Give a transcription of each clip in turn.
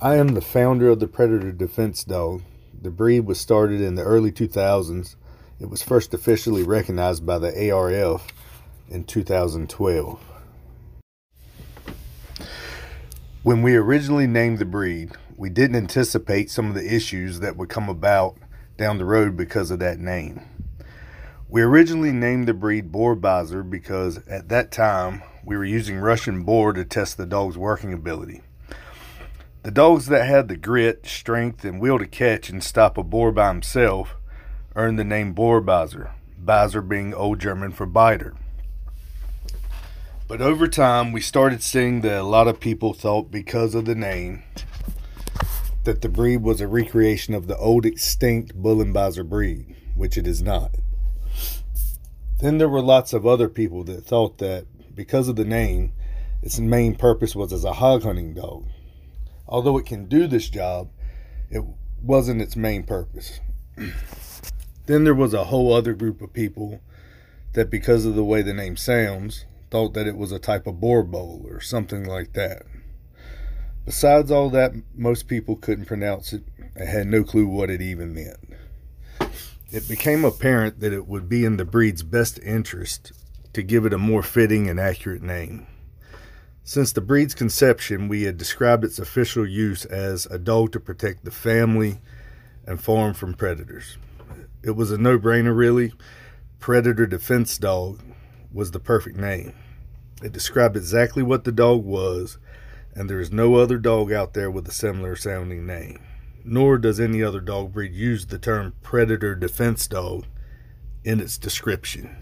I am the founder of the Predator Defense Dog. The breed was started in the early 2000s. It was first officially recognized by the ARF in 2012. When we originally named the breed, we didn't anticipate some of the issues that would come about down the road because of that name. We originally named the breed Boar Beisser because at that time we were using Russian Boar to test the dog's working ability. The dogs that had the grit, strength, and will to catch and stop a boar by himself earned the name Boar Beisser, Beisser being Old German for biter. But over time, we started seeing that a lot of people thought because of the name that the breed was a recreation of the old extinct Bull breed, which it is not. Then there were lots of other people that thought that because of the name, its main purpose was as a hog hunting dog. Although it can do this job, it wasn't its main purpose. then there was a whole other group of people that because of the way the name sounds, thought that it was a type of Boerboel or something like that. Besides all that, most people couldn't pronounce it and had no clue what it even meant. It became apparent that it would be in the breed's best interest to give it a more fitting and accurate name. Since the breed's conception, we had described its official use as a dog to protect the family and farm from predators. It was a no brainer, really. Predator Defense Dog was the perfect name. It described exactly what the dog was, and there is no other dog out there with a similar sounding name. Nor does any other dog breed use the term predator defense dog in its description.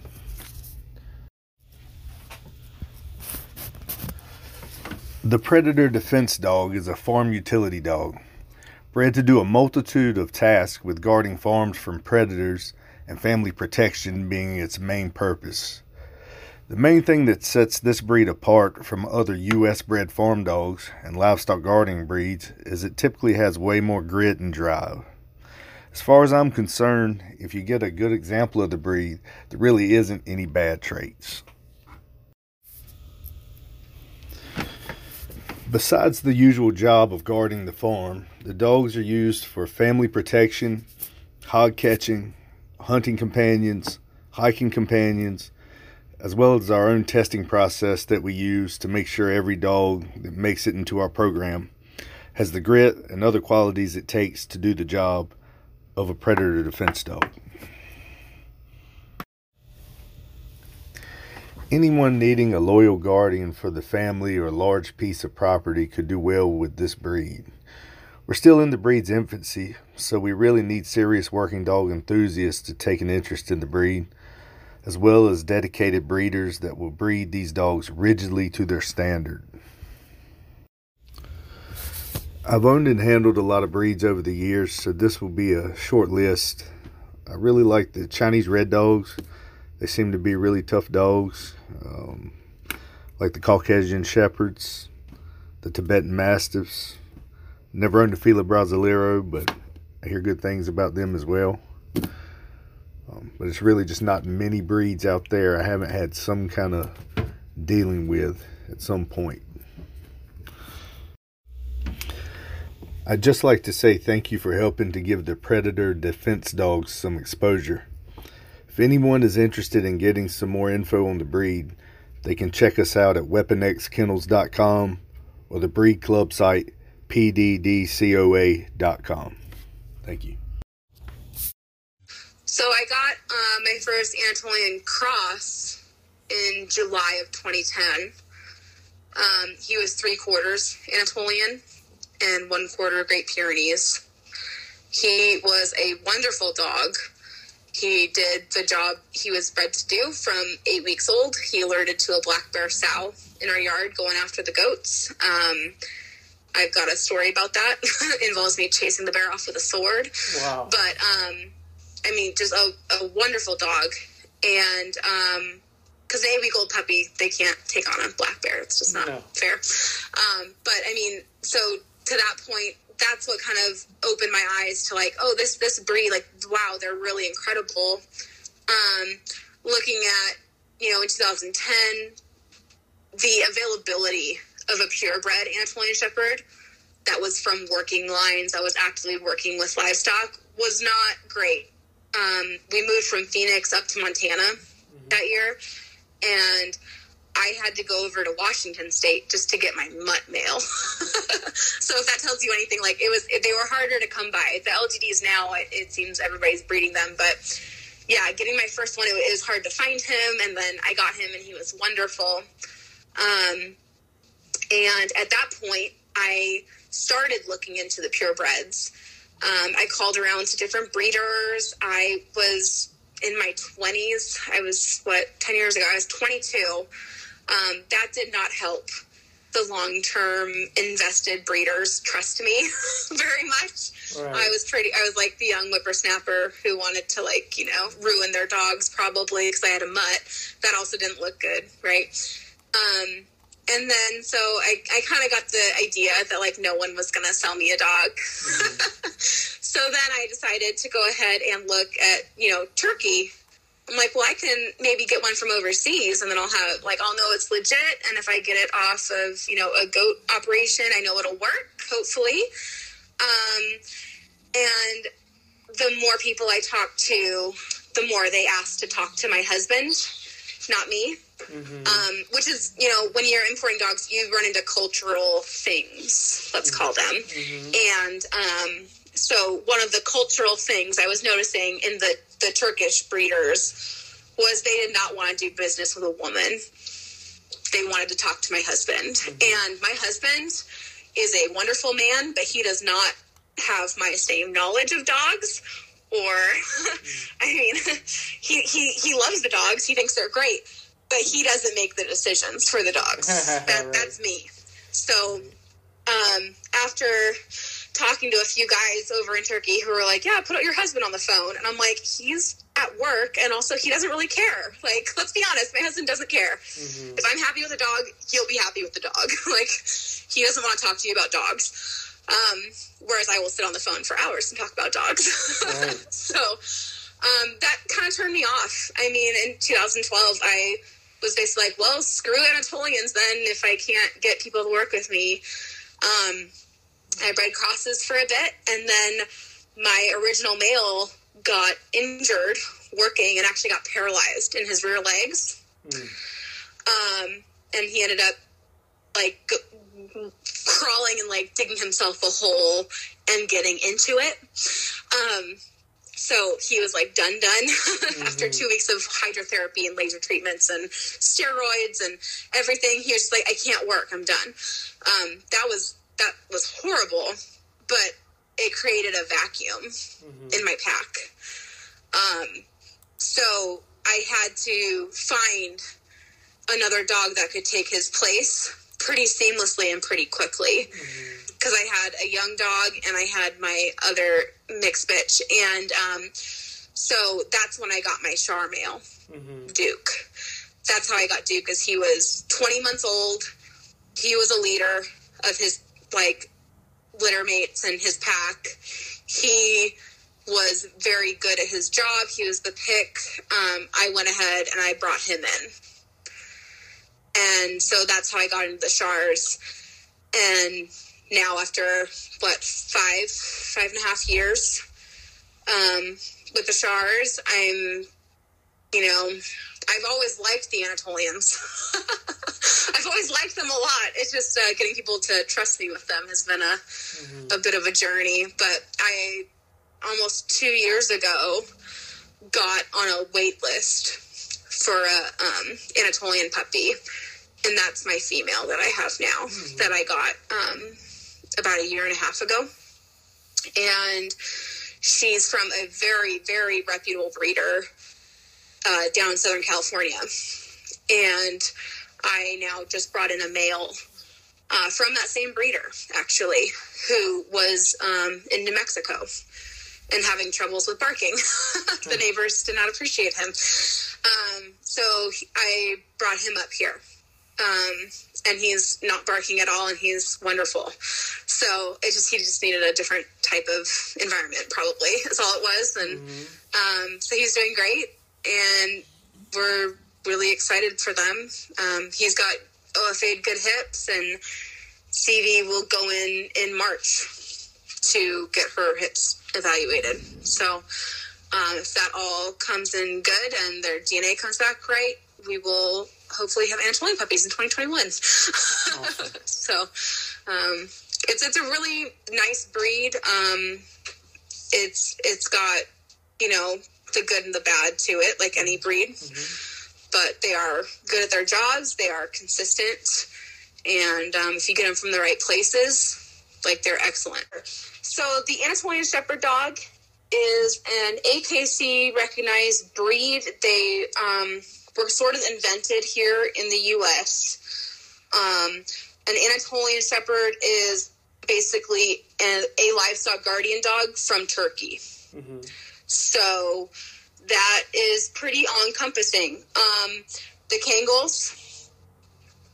The Predator Defense Dog is a farm utility dog, bred to do a multitude of tasks with guarding farms from predators and family protection being its main purpose. The main thing that sets this breed apart from other U.S. bred farm dogs and livestock guarding breeds is it typically has way more grit and drive. As far as I'm concerned, if you get a good example of the breed, there really isn't any bad traits. Besides the usual job of guarding the farm, the dogs are used for family protection, hog catching, hunting companions, hiking companions, as well as our own testing process that we use to make sure every dog that makes it into our program has the grit and other qualities it takes to do the job of a predator defense dog. Anyone needing a loyal guardian for the family or a large piece of property could do well with this breed. We're still in the breed's infancy, so we really need serious working dog enthusiasts to take an interest in the breed as well as dedicated breeders that will breed these dogs rigidly to their standard. I've owned and handled a lot of breeds over the years, so this will be a short list. I really like the Chinese red dogs. They seem to be really tough dogs. Um, like the Caucasian Shepherds, the Tibetan Mastiffs. Never owned a Fila Brasileiro, but I hear good things about them as well. Um, but it's really just not many breeds out there I haven't had some kind of dealing with at some point. I'd just like to say thank you for helping to give the Predator Defense Dogs some exposure. If anyone is interested in getting some more info on the breed, they can check us out at weaponxkennels.com or the breed club site pddcoa.com. Thank you. So I got uh, my first Anatolian cross in July of 2010. Um, he was three quarters Anatolian and one quarter Great Pyrenees. He was a wonderful dog. He did the job he was bred to do from eight weeks old. He alerted to a black bear sow in our yard going after the goats. Um, I've got a story about that. it involves me chasing the bear off with a sword. Wow. But um, I mean, just a, a wonderful dog. And because um, an eight week old puppy, they can't take on a black bear. It's just not no. fair. Um, but I mean, so to that point, that's what kind of opened my eyes to like, oh, this this breed, like, wow, they're really incredible. Um, looking at, you know, in 2010, the availability of a purebred Anatolian Shepherd that was from working lines, that was actively working with livestock, was not great. Um, we moved from Phoenix up to Montana mm-hmm. that year, and I had to go over to Washington State just to get my mutt male. so if that tells you anything, like it was, they were harder to come by. The LGDs now, it, it seems everybody's breeding them, but yeah, getting my first one, it, it, was hard to find him, and then I got him, and he was wonderful. Um, and at that point, I started looking into the purebreds. Um, I called around to different breeders. I was in my 20s. I was, what, 10 years ago? I was 22. Um, that did not help the long term invested breeders trust me very much. Right. I was pretty, I was like the young whippersnapper who wanted to, like, you know, ruin their dogs probably because I had a mutt. That also didn't look good, right? Um, and then so I, I kind of got the idea that like no one was going to sell me a dog. Mm-hmm. so then I decided to go ahead and look at, you know, Turkey. I'm like, well, I can maybe get one from overseas and then I'll have, like, I'll know it's legit. And if I get it off of, you know, a goat operation, I know it'll work, hopefully. Um, and the more people I talk to, the more they ask to talk to my husband, not me. Mm-hmm. Um, which is, you know, when you're importing dogs, you run into cultural things, let's call them. Mm-hmm. And um, so, one of the cultural things I was noticing in the, the Turkish breeders was they did not want to do business with a woman. They wanted to talk to my husband. Mm-hmm. And my husband is a wonderful man, but he does not have my same knowledge of dogs or I mean he, he he loves the dogs he thinks they're great but he doesn't make the decisions for the dogs. that, right. That's me. So um, after talking to a few guys over in Turkey who were like, "Yeah, put your husband on the phone," and I'm like, "He's at work, and also he doesn't really care. Like, let's be honest, my husband doesn't care. Mm-hmm. If I'm happy with a dog, he'll be happy with the dog. like, he doesn't want to talk to you about dogs." Um, whereas I will sit on the phone for hours and talk about dogs. Right. so um, that kind of turned me off. I mean, in 2012, I was basically like, well, screw Anatolians then if I can't get people to work with me. Um, I bred crosses for a bit, and then my original male got injured working and actually got paralyzed in his rear legs. Mm. Um, and he ended up like g- crawling and like digging himself a hole and getting into it. Um, so he was like done, done mm-hmm. after two weeks of hydrotherapy and laser treatments and steroids and everything. He was just like, I can't work. I'm done. Um, that was that was horrible, but it created a vacuum mm-hmm. in my pack. Um, so I had to find another dog that could take his place pretty seamlessly and pretty quickly. Mm-hmm because I had a young dog and I had my other mixed bitch, and um, so that's when I got my Shar male, mm-hmm. Duke. That's how I got Duke, because he was 20 months old. He was a leader of his like litter mates and his pack. He was very good at his job. He was the pick. Um, I went ahead and I brought him in. And so that's how I got into the Shars. And now after what five five and a half years um, with the Shars. I'm, you know, I've always liked the Anatolians. I've always liked them a lot. It's just uh, getting people to trust me with them has been a mm-hmm. a bit of a journey. But I almost two years ago got on a wait list for a um, Anatolian puppy, and that's my female that I have now mm-hmm. that I got. Um, about a year and a half ago. And she's from a very, very reputable breeder uh, down in Southern California. And I now just brought in a male uh, from that same breeder, actually, who was um, in New Mexico and having troubles with barking. the hmm. neighbors did not appreciate him. Um, so I brought him up here. Um, and he's not barking at all and he's wonderful so it just he just needed a different type of environment probably is all it was and mm-hmm. um, so he's doing great and we're really excited for them um, he's got OFA good hips and CV will go in in March to get her hips evaluated. So um, if that all comes in good and their DNA comes back right, we will hopefully have Anatolian puppies in 2021. Awesome. so um, it's it's a really nice breed. Um, it's it's got you know the good and the bad to it, like any breed. Mm-hmm. But they are good at their jobs. They are consistent, and um, if you get them from the right places, like they're excellent. So the Anatolian Shepherd dog is an AKC recognized breed. They um, were sort of invented here in the U.S. Um, an Anatolian Shepherd is basically a, a livestock guardian dog from Turkey. Mm-hmm. So that is pretty all encompassing. Um, the Kangals,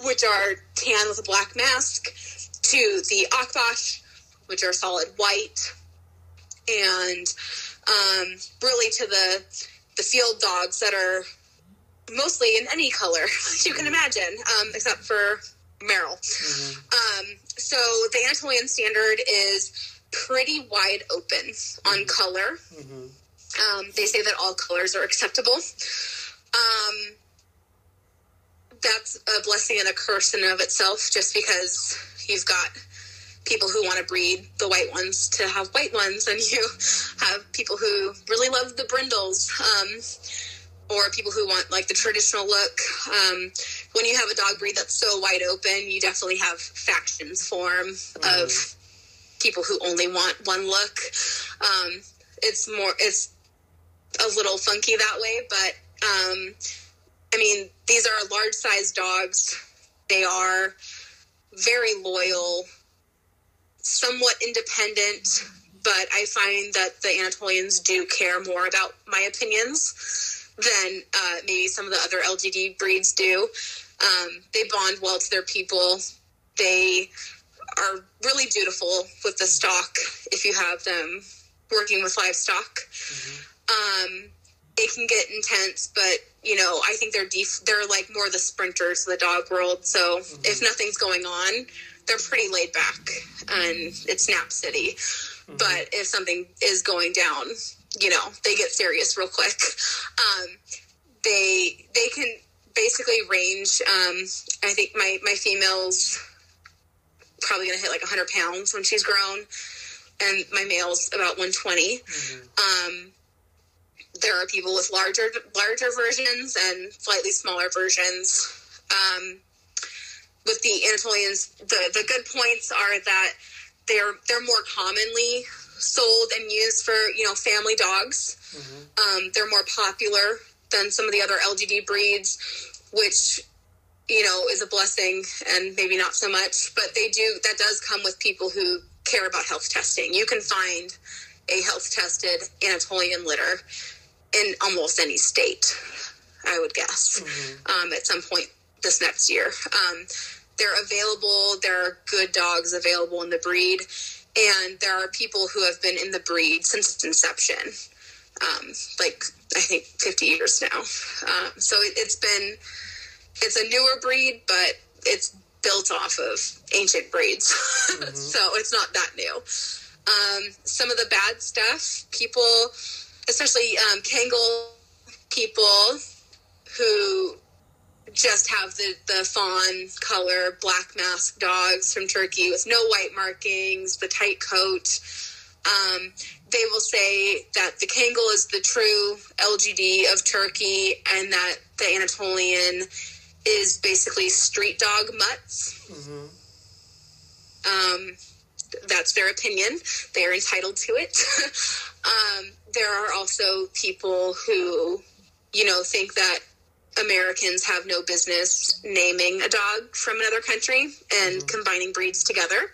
which are tan with a black mask, to the Akbash, which are solid white, and um, really to the the field dogs that are mostly in any color you can imagine, um, except for Merle. Mm-hmm. Um, so the Anatolian standard is pretty wide open on mm-hmm. color. Mm-hmm. Um, they say that all colors are acceptable. Um, that's a blessing and a curse in and of itself, just because you've got people who want to breed the white ones to have white ones, and you have people who really love the brindles. Um, or people who want like the traditional look. Um, when you have a dog breed that's so wide open, you definitely have factions form mm-hmm. of people who only want one look. Um, it's more, it's a little funky that way, but um, I mean, these are large sized dogs. They are very loyal, somewhat independent, but I find that the Anatolians do care more about my opinions than uh, maybe some of the other LGD breeds do. Um, they bond well to their people. They are really dutiful with the stock if you have them working with livestock. Mm-hmm. Um, they can get intense, but you know, I think they're def- they're like more the sprinters of the dog world. So mm-hmm. if nothing's going on, they're pretty laid back and it's Nap City. Mm-hmm. But if something is going down, you know they get serious real quick. Um, they they can basically range. Um, I think my my female's probably to hit like 100 pounds when she's grown, and my male's about 120. Mm-hmm. Um, there are people with larger larger versions and slightly smaller versions. Um, with the Anatolians, the the good points are that they're they're more commonly sold and used for you know family dogs. Mm-hmm. Um, they're more popular than some of the other LGD breeds, which you know is a blessing and maybe not so much. But they do that does come with people who care about health testing. You can find a health tested Anatolian litter in almost any state. I would guess mm-hmm. um, at some point this next year. Um, they're available. There are good dogs available in the breed and there are people who have been in the breed since its inception um, like i think 50 years now um, so it, has been it's a newer breed but it's built off of ancient breeds mm-hmm. so it's not that new um, some of the bad stuff people especially um, Kangal people who just have the, the fawn color black mask dogs from Turkey with no white markings, the tight coat. Um, they will say that the Kangal is the true LGD of Turkey and that the Anatolian is basically street dog mutts. Mm-hmm. Um, that's their opinion. They are entitled to it. um, there are also people who, you know, think that Americans have no business naming a dog from another country and mm-hmm. combining breeds together.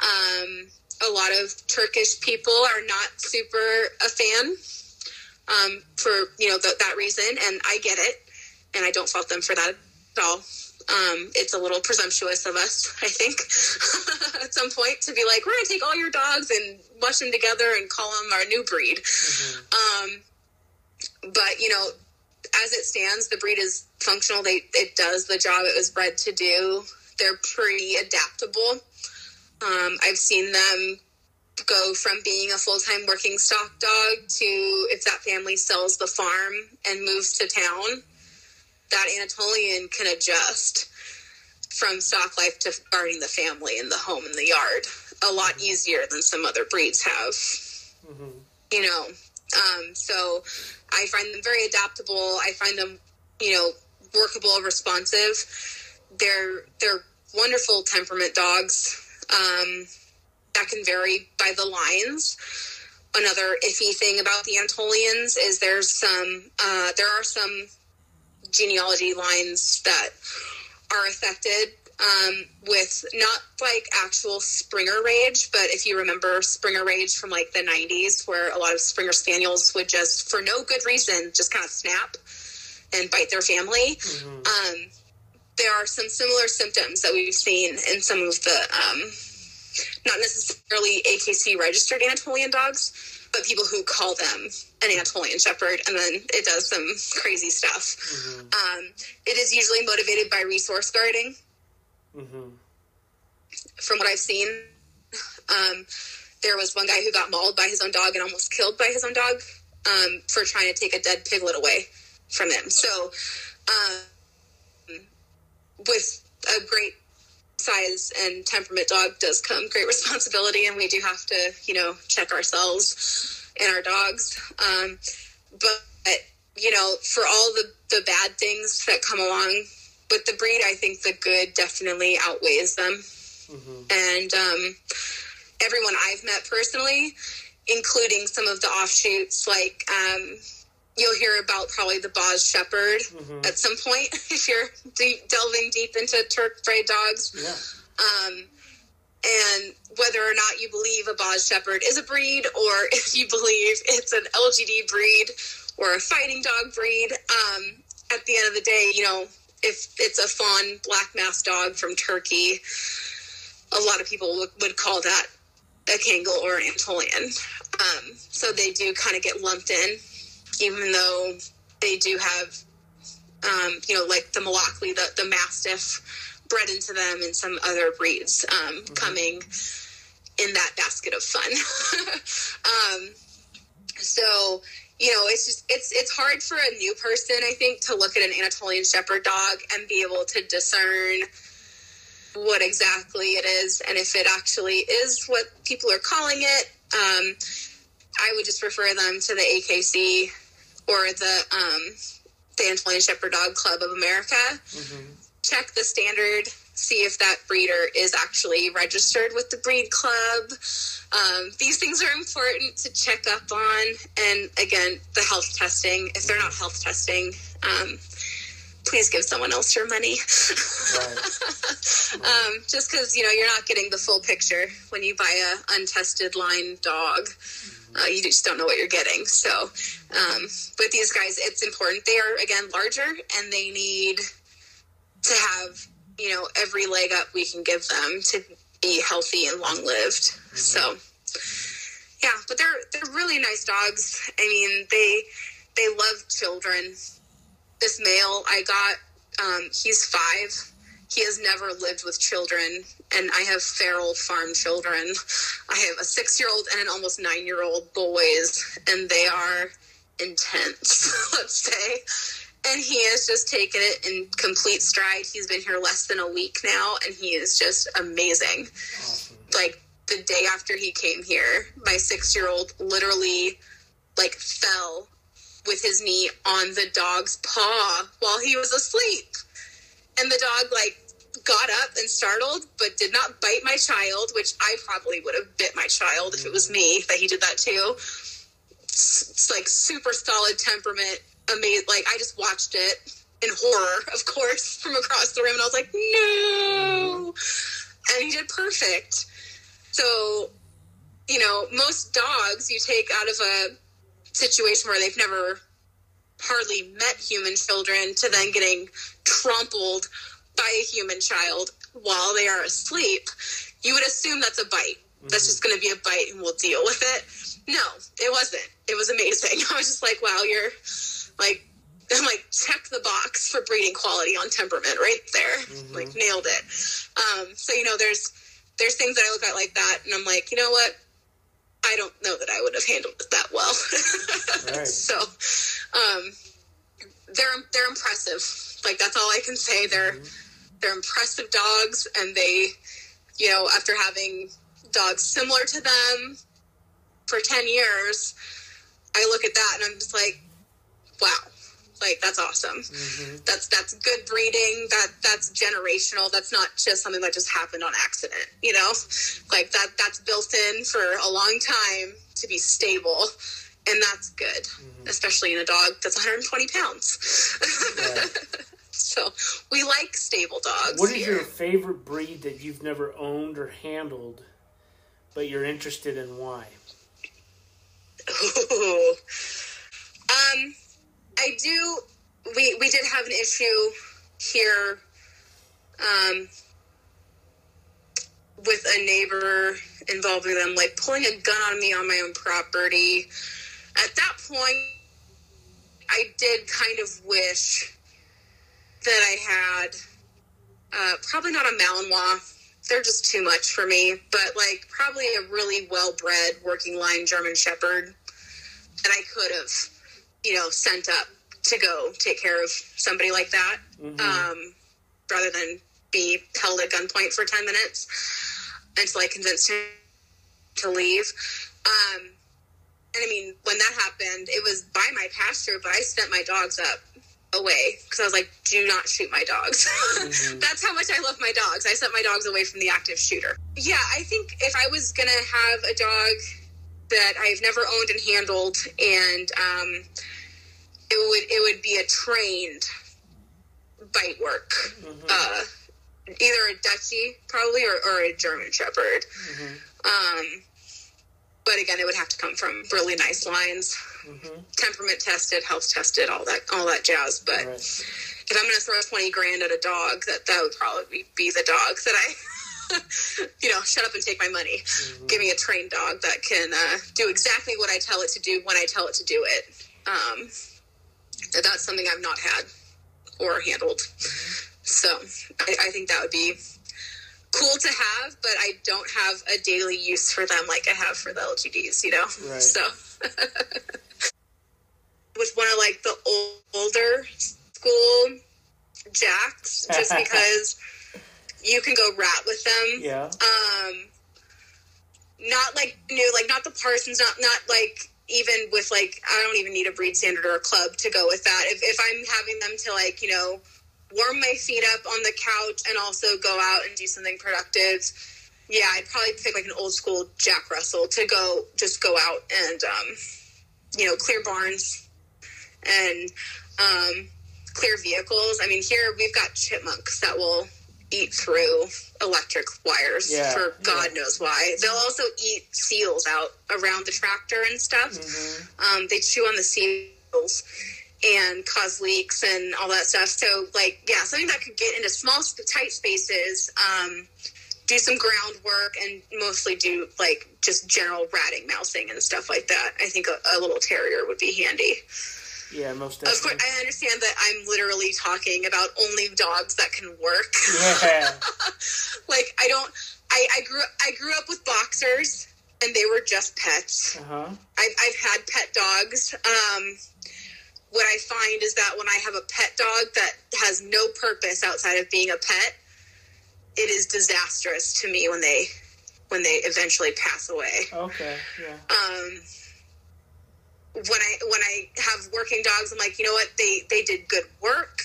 Um, a lot of Turkish people are not super a fan um, for you know th- that reason, and I get it, and I don't fault them for that at all. Um, it's a little presumptuous of us, I think, at some point to be like, we're going to take all your dogs and mush them together and call them our new breed. Mm-hmm. Um, but you know, as it stands, the breed is functional. They, it does the job it was bred to do. they're pretty adaptable. Um, I've seen them go from being a full time working stock dog to if that family sells the farm and moves to town, that Anatolian can adjust from stock life to guarding the family and the home and the yard a lot easier than some other breeds have. Mm-hmm. You know, um, so I find them very adaptable. I find them, you know, workable, responsive. They're they're wonderful temperament dogs. Um, that can vary by the lines. Another iffy thing about the Anatolians is there's some uh, there are some genealogy lines that are affected um, with not like actual Springer rage, but if you remember Springer rage from like the 90s, where a lot of Springer Spaniels would just, for no good reason, just kind of snap and bite their family. Mm-hmm. Um, there are some similar symptoms that we've seen in some of the um, not necessarily AKC registered Anatolian dogs, but people who call them an Anatolian Shepherd, and then it does some crazy stuff. Mm-hmm. Um, it is usually motivated by resource guarding. Mm-hmm. From what I've seen, um, there was one guy who got mauled by his own dog and almost killed by his own dog um, for trying to take a dead piglet away from him. So, um, with a great size and temperament dog does come great responsibility, and we do have to, you know, check ourselves and our dogs. Um, but you know, for all the the bad things that come along with the breed, I think the good definitely outweighs them. Mm-hmm. And um, everyone I've met personally, including some of the offshoots, like um, you'll hear about probably the Boz Shepherd mm-hmm. at some point if you're deep, delving deep into turf bred dogs. Yeah. Um, and whether or not you believe a Boz Shepherd is a breed, or if you believe it's an LGD breed or a fighting dog breed, um, at the end of the day, you know, if it's a fawn black mass dog from Turkey, a lot of people would, would call that a Kangal or an Anatolian. Um, so they do kind of get lumped in even though they do have, um, you know, like the Malakli, the, the Mastiff bred into them and some other breeds um, mm-hmm. coming in that basket of fun. um, so, you know, it's just it's it's hard for a new person, I think, to look at an Anatolian Shepherd dog and be able to discern what exactly it is and if it actually is what people are calling it. Um, I would just refer them to the AKC or the um, the Anatolian Shepherd Dog Club of America. Mm-hmm. Check the standard, see if that breeder is actually registered with the breed club. Um, these things are important to check up on. And again, the health testing. If they're not health testing, um, please give someone else your money. right. um, just because you know you're not getting the full picture when you buy a untested line dog. Uh, you just don't know what you're getting. So, um, with these guys, it's important. They are again larger, and they need to have you know every leg up we can give them to be healthy and long lived. Mm-hmm. So, yeah, but they're they're really nice dogs. I mean, they they love children. This male I got, um, he's five he has never lived with children, and I have feral farm children. I have a six year old and an almost nine year old boys, and they are intense, let's say. And he has just taken it in complete stride. He's been here less than a week now, and he is just amazing. Awesome. Like the day after he came here, my six year old literally like fell with his knee on the dog's paw while he was asleep. And the dog like got up and startled, but did not bite my child, which I probably would have bit my child if it was me that he did that too. It's like super solid temperament, amazing. Like I just watched it in horror, of course, from across the room, and I was like, no, and he did perfect. So, you know, most dogs you take out of a situation where they've never hardly met human children to then getting trampled by a human child while they are asleep, you would assume that's a bite. Mm-hmm. That's just going to be a bite and we'll deal with it. No, it wasn't. It was amazing. I was just like, wow, you're like I'm like, check the box for breeding quality on temperament right there. Mhm. Like nailed it. Um, so you know, there's there's things that I look at like that, and I'm like, you know what? I don't know that I would have handled it that well. Right. So, um, they're they're impressive. Like that's all I can say. They're they're impressive dogs, and they, you know, after having dogs similar to them for ten years, I look at that and I'm just like, wow, like that's awesome. Mhm. That's that's good breeding. That that's generational. That's not just something that just happened on accident. You know, like that that's built in for a long time to be stable, and that's good, especially in a dog that's 120 pounds. Right. so we like stable dogs. What is here. your favorite breed that you've never owned or handled, but you're interested in? Why? Ooh. Um, I do. We we did have an issue here, um, with a neighbor involving them like pulling a gun on me on my own property. At that point, I did kind of wish that I had uh, probably not a Malinois. They're just too much for me, but like probably a really well bred working line German Shepherd that I could have, you know, sent up to go take care of somebody like that, Mhm. um, rather than be held at gunpoint for 10 minutes until I convinced him to leave. Um, and I mean, when that happened, it was by my pasture, but I sent my dogs up away because I was like, do not shoot my dogs. Mhm. That's how much I love my dogs. I sent my dogs away from the active shooter. Yeah, I think if I was going to have a dog that I've never owned and handled, and um, it would it would be a trained bite work, Mhm. uh, either a Dutchie probably or, or a German Shepherd. Mhm. Um, but again, it would have to come from really nice lines, Mhm. temperament tested, health tested, all that all that jazz. But Right. if I'm going to throw 20 grand at a dog, that that would probably be the dog that I, you know, shut up and take my money. Mhm. Give me a trained dog that can uh, do exactly what I tell it to do when I tell it to do it. Um, that's something I've not had or handled. So I, I think that would be cool to have, but I don't have a daily use for them like I have for the LGDs, you know? Right. So, with one of like the old, older school jacks, just because you can go rat with them. Yeah. Um, not like new, like not the Parsons, not not like even with like I don't even need a breed standard or a club to go with that. If if I'm having them to like you know warm my feet up on the couch and also go out and do something productive, yeah, I'd probably pick like an old school Jack Russell to go just go out and um, you know clear barns and um, clear vehicles. I mean, here we've got chipmunks that will eat through electric wires Yeah, for God yeah. knows why. They'll also eat seals out around the tractor and stuff. Mhm. Um, they chew on the seals and cause leaks and all that stuff. So, like, yeah, something that could get into small, tight spaces, um, do some groundwork, and mostly do like just general ratting, mousing, and stuff like that. I think a, a little terrier would be handy. Yeah, most Of course. I understand that I'm literally talking about only dogs that can work. Yeah. like I don't. I, I grew I grew up with boxers, and they were just pets. Uh huh. I've, I've had pet dogs. Um, what I find is that when I have a pet dog that has no purpose outside of being a pet, it is disastrous to me when they when they eventually pass away. Okay. Yeah. Um, when I when I have working dogs, I'm like, you know what? They they did good work.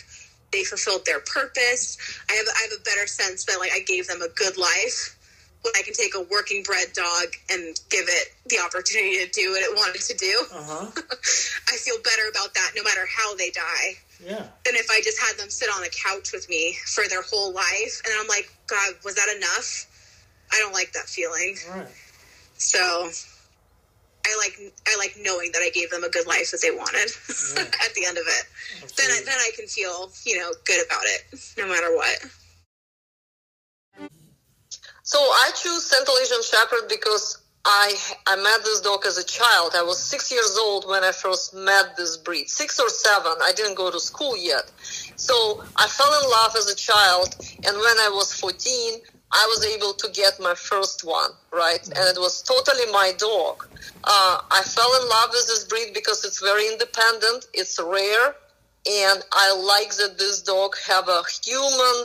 They fulfilled their purpose. I have I have a better sense that like I gave them a good life. When I can take a working bred dog and give it the opportunity to do what it wanted to do, Uh huh. I feel better about that no matter how they die Yeah. than if I just had them sit on a couch with me for their whole life. And I'm like, God, was that enough? I don't like that feeling. Right. So I like I like knowing that I gave them a good life that they wanted Yeah. at the end of it. Then I, then I can feel you know good about it no matter what. So I choose Central Asian Shepherd because I I met this dog as a child. I was six years old when I first met this breed. Six or seven. I didn't go to school yet. So I fell in love as a child, and when I was 14, I was able to get my first one, right? And it was totally my dog. Uh, I fell in love with this breed because it's very independent, it's rare, and I like that this dog have a human,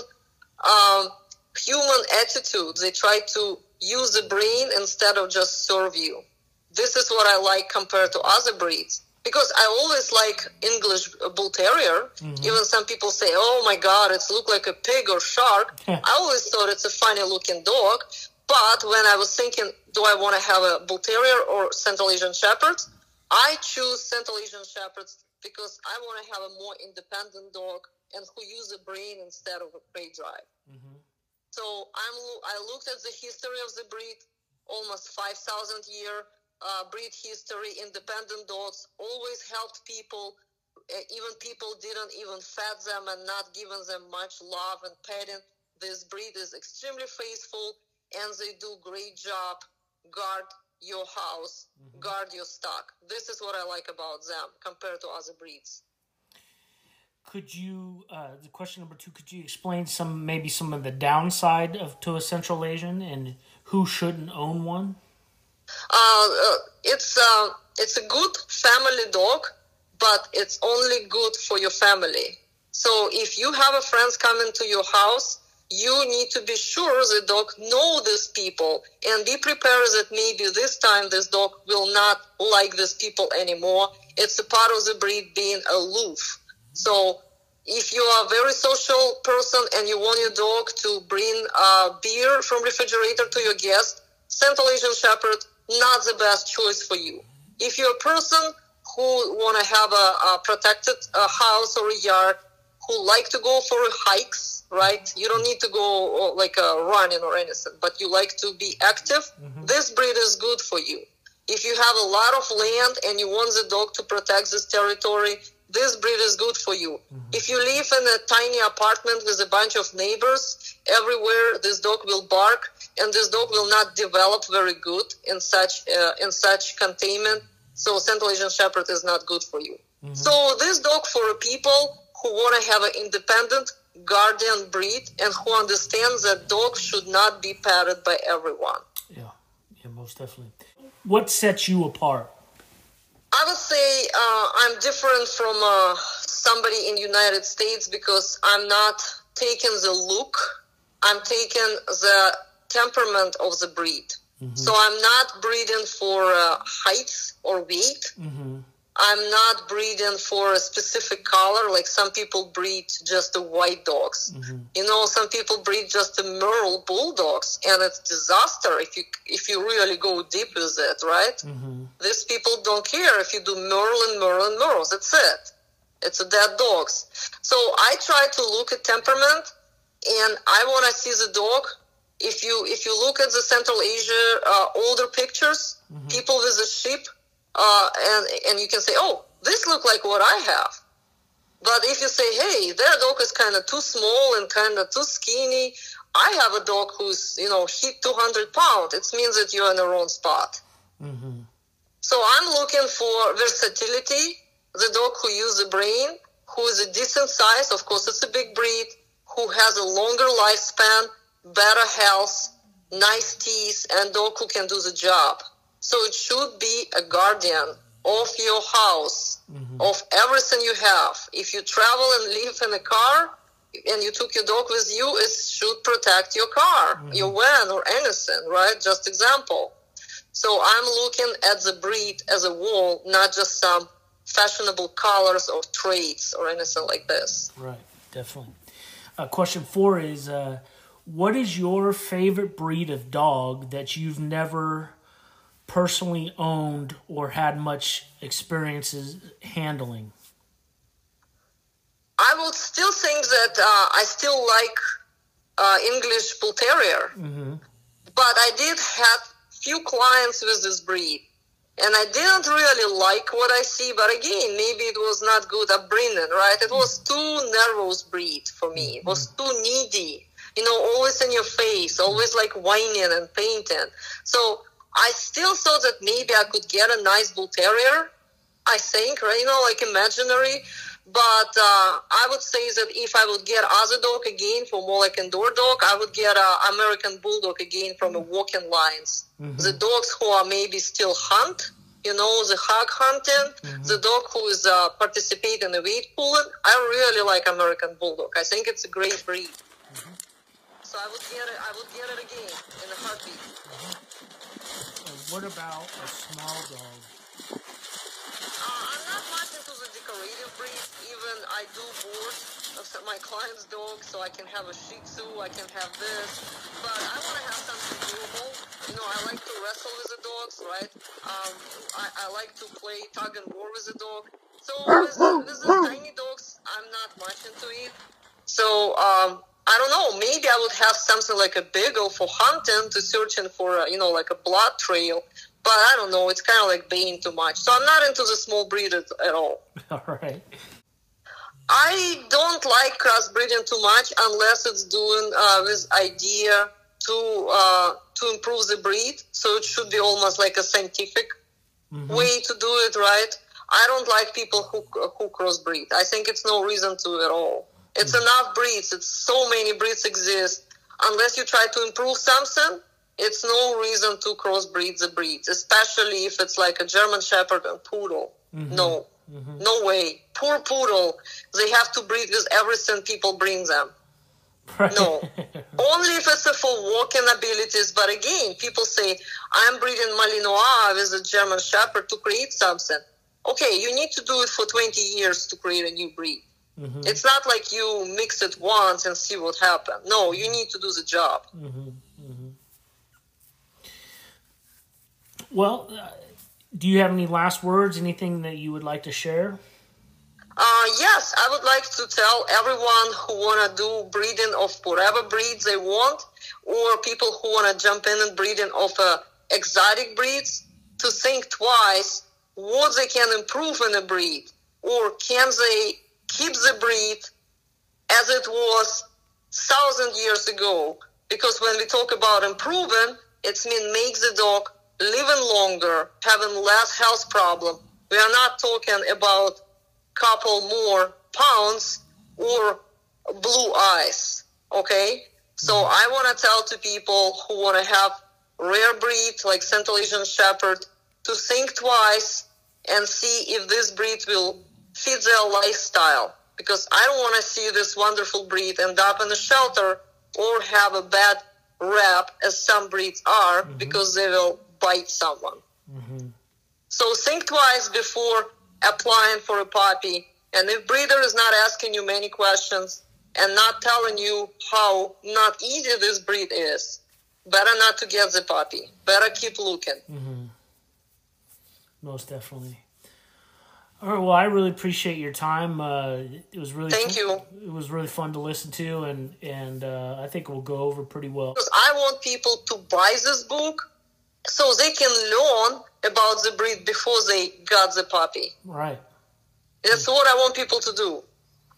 um, human attitude. They try to use the brain instead of just serve you. This is what I like compared to other breeds. Because I always like English bull terrier. Mm-hmm. Even some people say, "Oh my God, it's look like a pig or shark." I always thought it's a funny looking dog. But when I was thinking, do I want to have a bull terrier or Central Asian Shepherd? I choose Central Asian Shepherds because I want to have a more independent dog and who use a brain instead of a prey drive. So I'm, I looked at the history of the breed, almost 5,000 year uh, breed history, independent dogs, always helped people. Uh, even people didn't even fed them and not given them much love and petting. This breed is extremely faithful and they do great job guard your house, mm-hmm. guard your stock. This is what I like about them compared to other breeds could you uh, the question number two could you explain some maybe some of the downside of to a central asian and who shouldn't own one? Uh, uh, it's uh, it's a good family dog but it's only good for your family. So if you have a friends coming to your house you need to be sure the dog know these people and be prepared that maybe this time this dog will not like these people anymore. It's a part of the breed being aloof so if you are a very social person and you want your dog to bring uh, beer from refrigerator to your guest, Central Asian Shepherd not the best choice for you. If you're a person who want to have a, a protected uh, house or a yard, who like to go for hikes, right? You don't need to go uh, like uh, running or anything, but you like to be active. Mm-hmm. This breed is good for you. If you have a lot of land and you want the dog to protect this territory, this breed is good for you. Mm-hmm. If you live in a tiny apartment with a bunch of neighbors, everywhere this dog will bark, and this dog will not develop very good in such uh, in such containment. So Central Asian Shepherd is not good for you. Mm-hmm. So this dog for people who want to have an independent guardian breed and who understands that dogs should not be patted by everyone. Yeah, yeah, most definitely. What sets you apart? I would say uh, I'm different from uh, somebody in United States because I'm not taking the look. I'm taking the temperament of the breed. Mm-hmm. So I'm not breeding for uh, height or weight. Mm-hmm. I'm not breeding for a specific color. Like some people breed just the white dogs. Mm-hmm. You know, some people breed just the Merle bulldogs, and it's disaster if you if you really go deep with it, right? Mm-hmm. These people don't care if you do Merle and Merle and Merle. That's it. It's a dead dogs. So I try to look at temperament, and I want to see the dog. If you if you look at the Central Asia uh, older pictures, mm-hmm. people with a sheep uh, and and you can say, oh, this look like what I have. But if you say, hey, their dog is kind of too small and kind of too skinny, I have a dog who's you know hit 200 pounds. It means that you're in the wrong spot. Mm-hmm. So I'm looking for versatility. The dog who uses the brain, who is a decent size. Of course, it's a big breed. Who has a longer lifespan, better health, nice teeth, and dog who can do the job. So it should be a guardian of your house, mm-hmm. of everything you have. If you travel and live in a car and you took your dog with you, it should protect your car, mm-hmm. your van, or anything, right? Just example. So I'm looking at the breed as a whole, not just some fashionable colors or traits or anything like this. Right, definitely. Uh, question four is uh, What is your favorite breed of dog that you've never personally owned or had much experiences handling? I would still think that uh, I still like uh, English Bull Terrier, mm-hmm. but I did have few clients with this breed, and I didn't really like what I see. But again, maybe it was not good upbringing, right? It was too nervous breed for me. It was too needy, you know, always in your face, always like whining and painting. So I still thought that maybe I could get a nice bull terrier. I think, right? You know, like imaginary. But uh, I would say that if I would get other dog again for more like indoor dog, I would get a American bulldog again from a walking lines. Mm-hmm. The dogs who are maybe still hunt, you know, the hog hunting, mm-hmm. the dog who is uh, participating in the weight pulling. I really like American bulldog. I think it's a great breed. So I would get it. I would get it again in a heartbeat. what about a small dog? Uh, I'm not much into the decorative breeds. Even I do boards of my clients' dogs, so I can have a Shih Tzu, I can have this, but I want to have something doable. You know, I like to wrestle with the dogs, right? Um, I, I like to play tug and war with the dog. So with, with the tiny dogs, I'm not much into it. So um, I don't know. Maybe I would have something like a beagle for hunting to searching for, a, you know, like a blood trail. But I don't know. It's kind of like being too much. So I'm not into the small breed at, at all. All right. I don't like crossbreeding too much unless it's doing uh, with idea to uh, to improve the breed. So it should be almost like a scientific mm-hmm. way to do it, right? I don't like people who who crossbreed. I think it's no reason to at all. It's enough breeds. It's so many breeds exist. Unless you try to improve something, it's no reason to crossbreed the breeds, especially if it's like a German Shepherd and Poodle. Mm-hmm. No, mm-hmm. no way. Poor Poodle. They have to breed with everything people bring them. Right. No, only if it's for walking abilities. But again, people say I'm breeding Malinois with a German Shepherd to create something. Okay, you need to do it for 20 years to create a new breed. Mm-hmm. It's not like you mix it once and see what happens. No, you need to do the job. Mm-hmm. Mm-hmm. Well, uh, do you have any last words? Anything that you would like to share? Uh, yes, I would like to tell everyone who want to do breeding of whatever breeds they want, or people who want to jump in and breeding of uh, exotic breeds, to think twice what they can improve in a breed, or can they keep the breed as it was thousand years ago. Because when we talk about improving, it's mean make the dog living longer, having less health problem. We are not talking about couple more pounds or blue eyes. Okay, so mm-hmm. I want to tell to people who want to have rare breed like Central Asian Shepherd to think twice and see if this breed will fit their lifestyle because I don't want to see this wonderful breed end up in a shelter or have a bad rap as some breeds are mm-hmm. because they will bite someone. Mm-hmm. So think twice before applying for a puppy. And if breeder is not asking you many questions and not telling you how not easy this breed is, better not to get the puppy. Better keep looking. Mm-hmm. Most definitely. All right. Well, I really appreciate your time. Uh, it was really thank fun. you. It was really fun to listen to, and and uh, I think we'll go over pretty well. Because I want people to buy this book so they can learn about the breed before they got the puppy. Right. That's what I want people to do.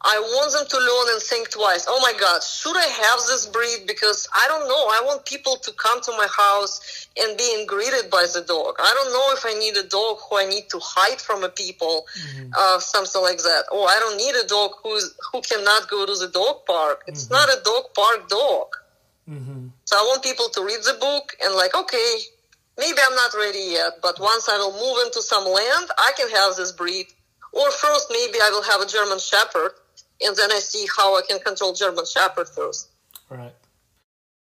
I want them to learn and think twice. Oh my God, should I have this breed? Because I don't know. I want people to come to my house and being greeted by the dog. I don't know if I need a dog who I need to hide from a people, mm-hmm. uh, something like that. Or I don't need a dog who's who cannot go to the dog park. It's mm-hmm. not a dog park dog. Mm-hmm. So I want people to read the book and like, okay, maybe I'm not ready yet, but once I will move into some land, I can have this breed. Or first, maybe I will have a German Shepherd, and then I see how I can control German Shepherd first. Right.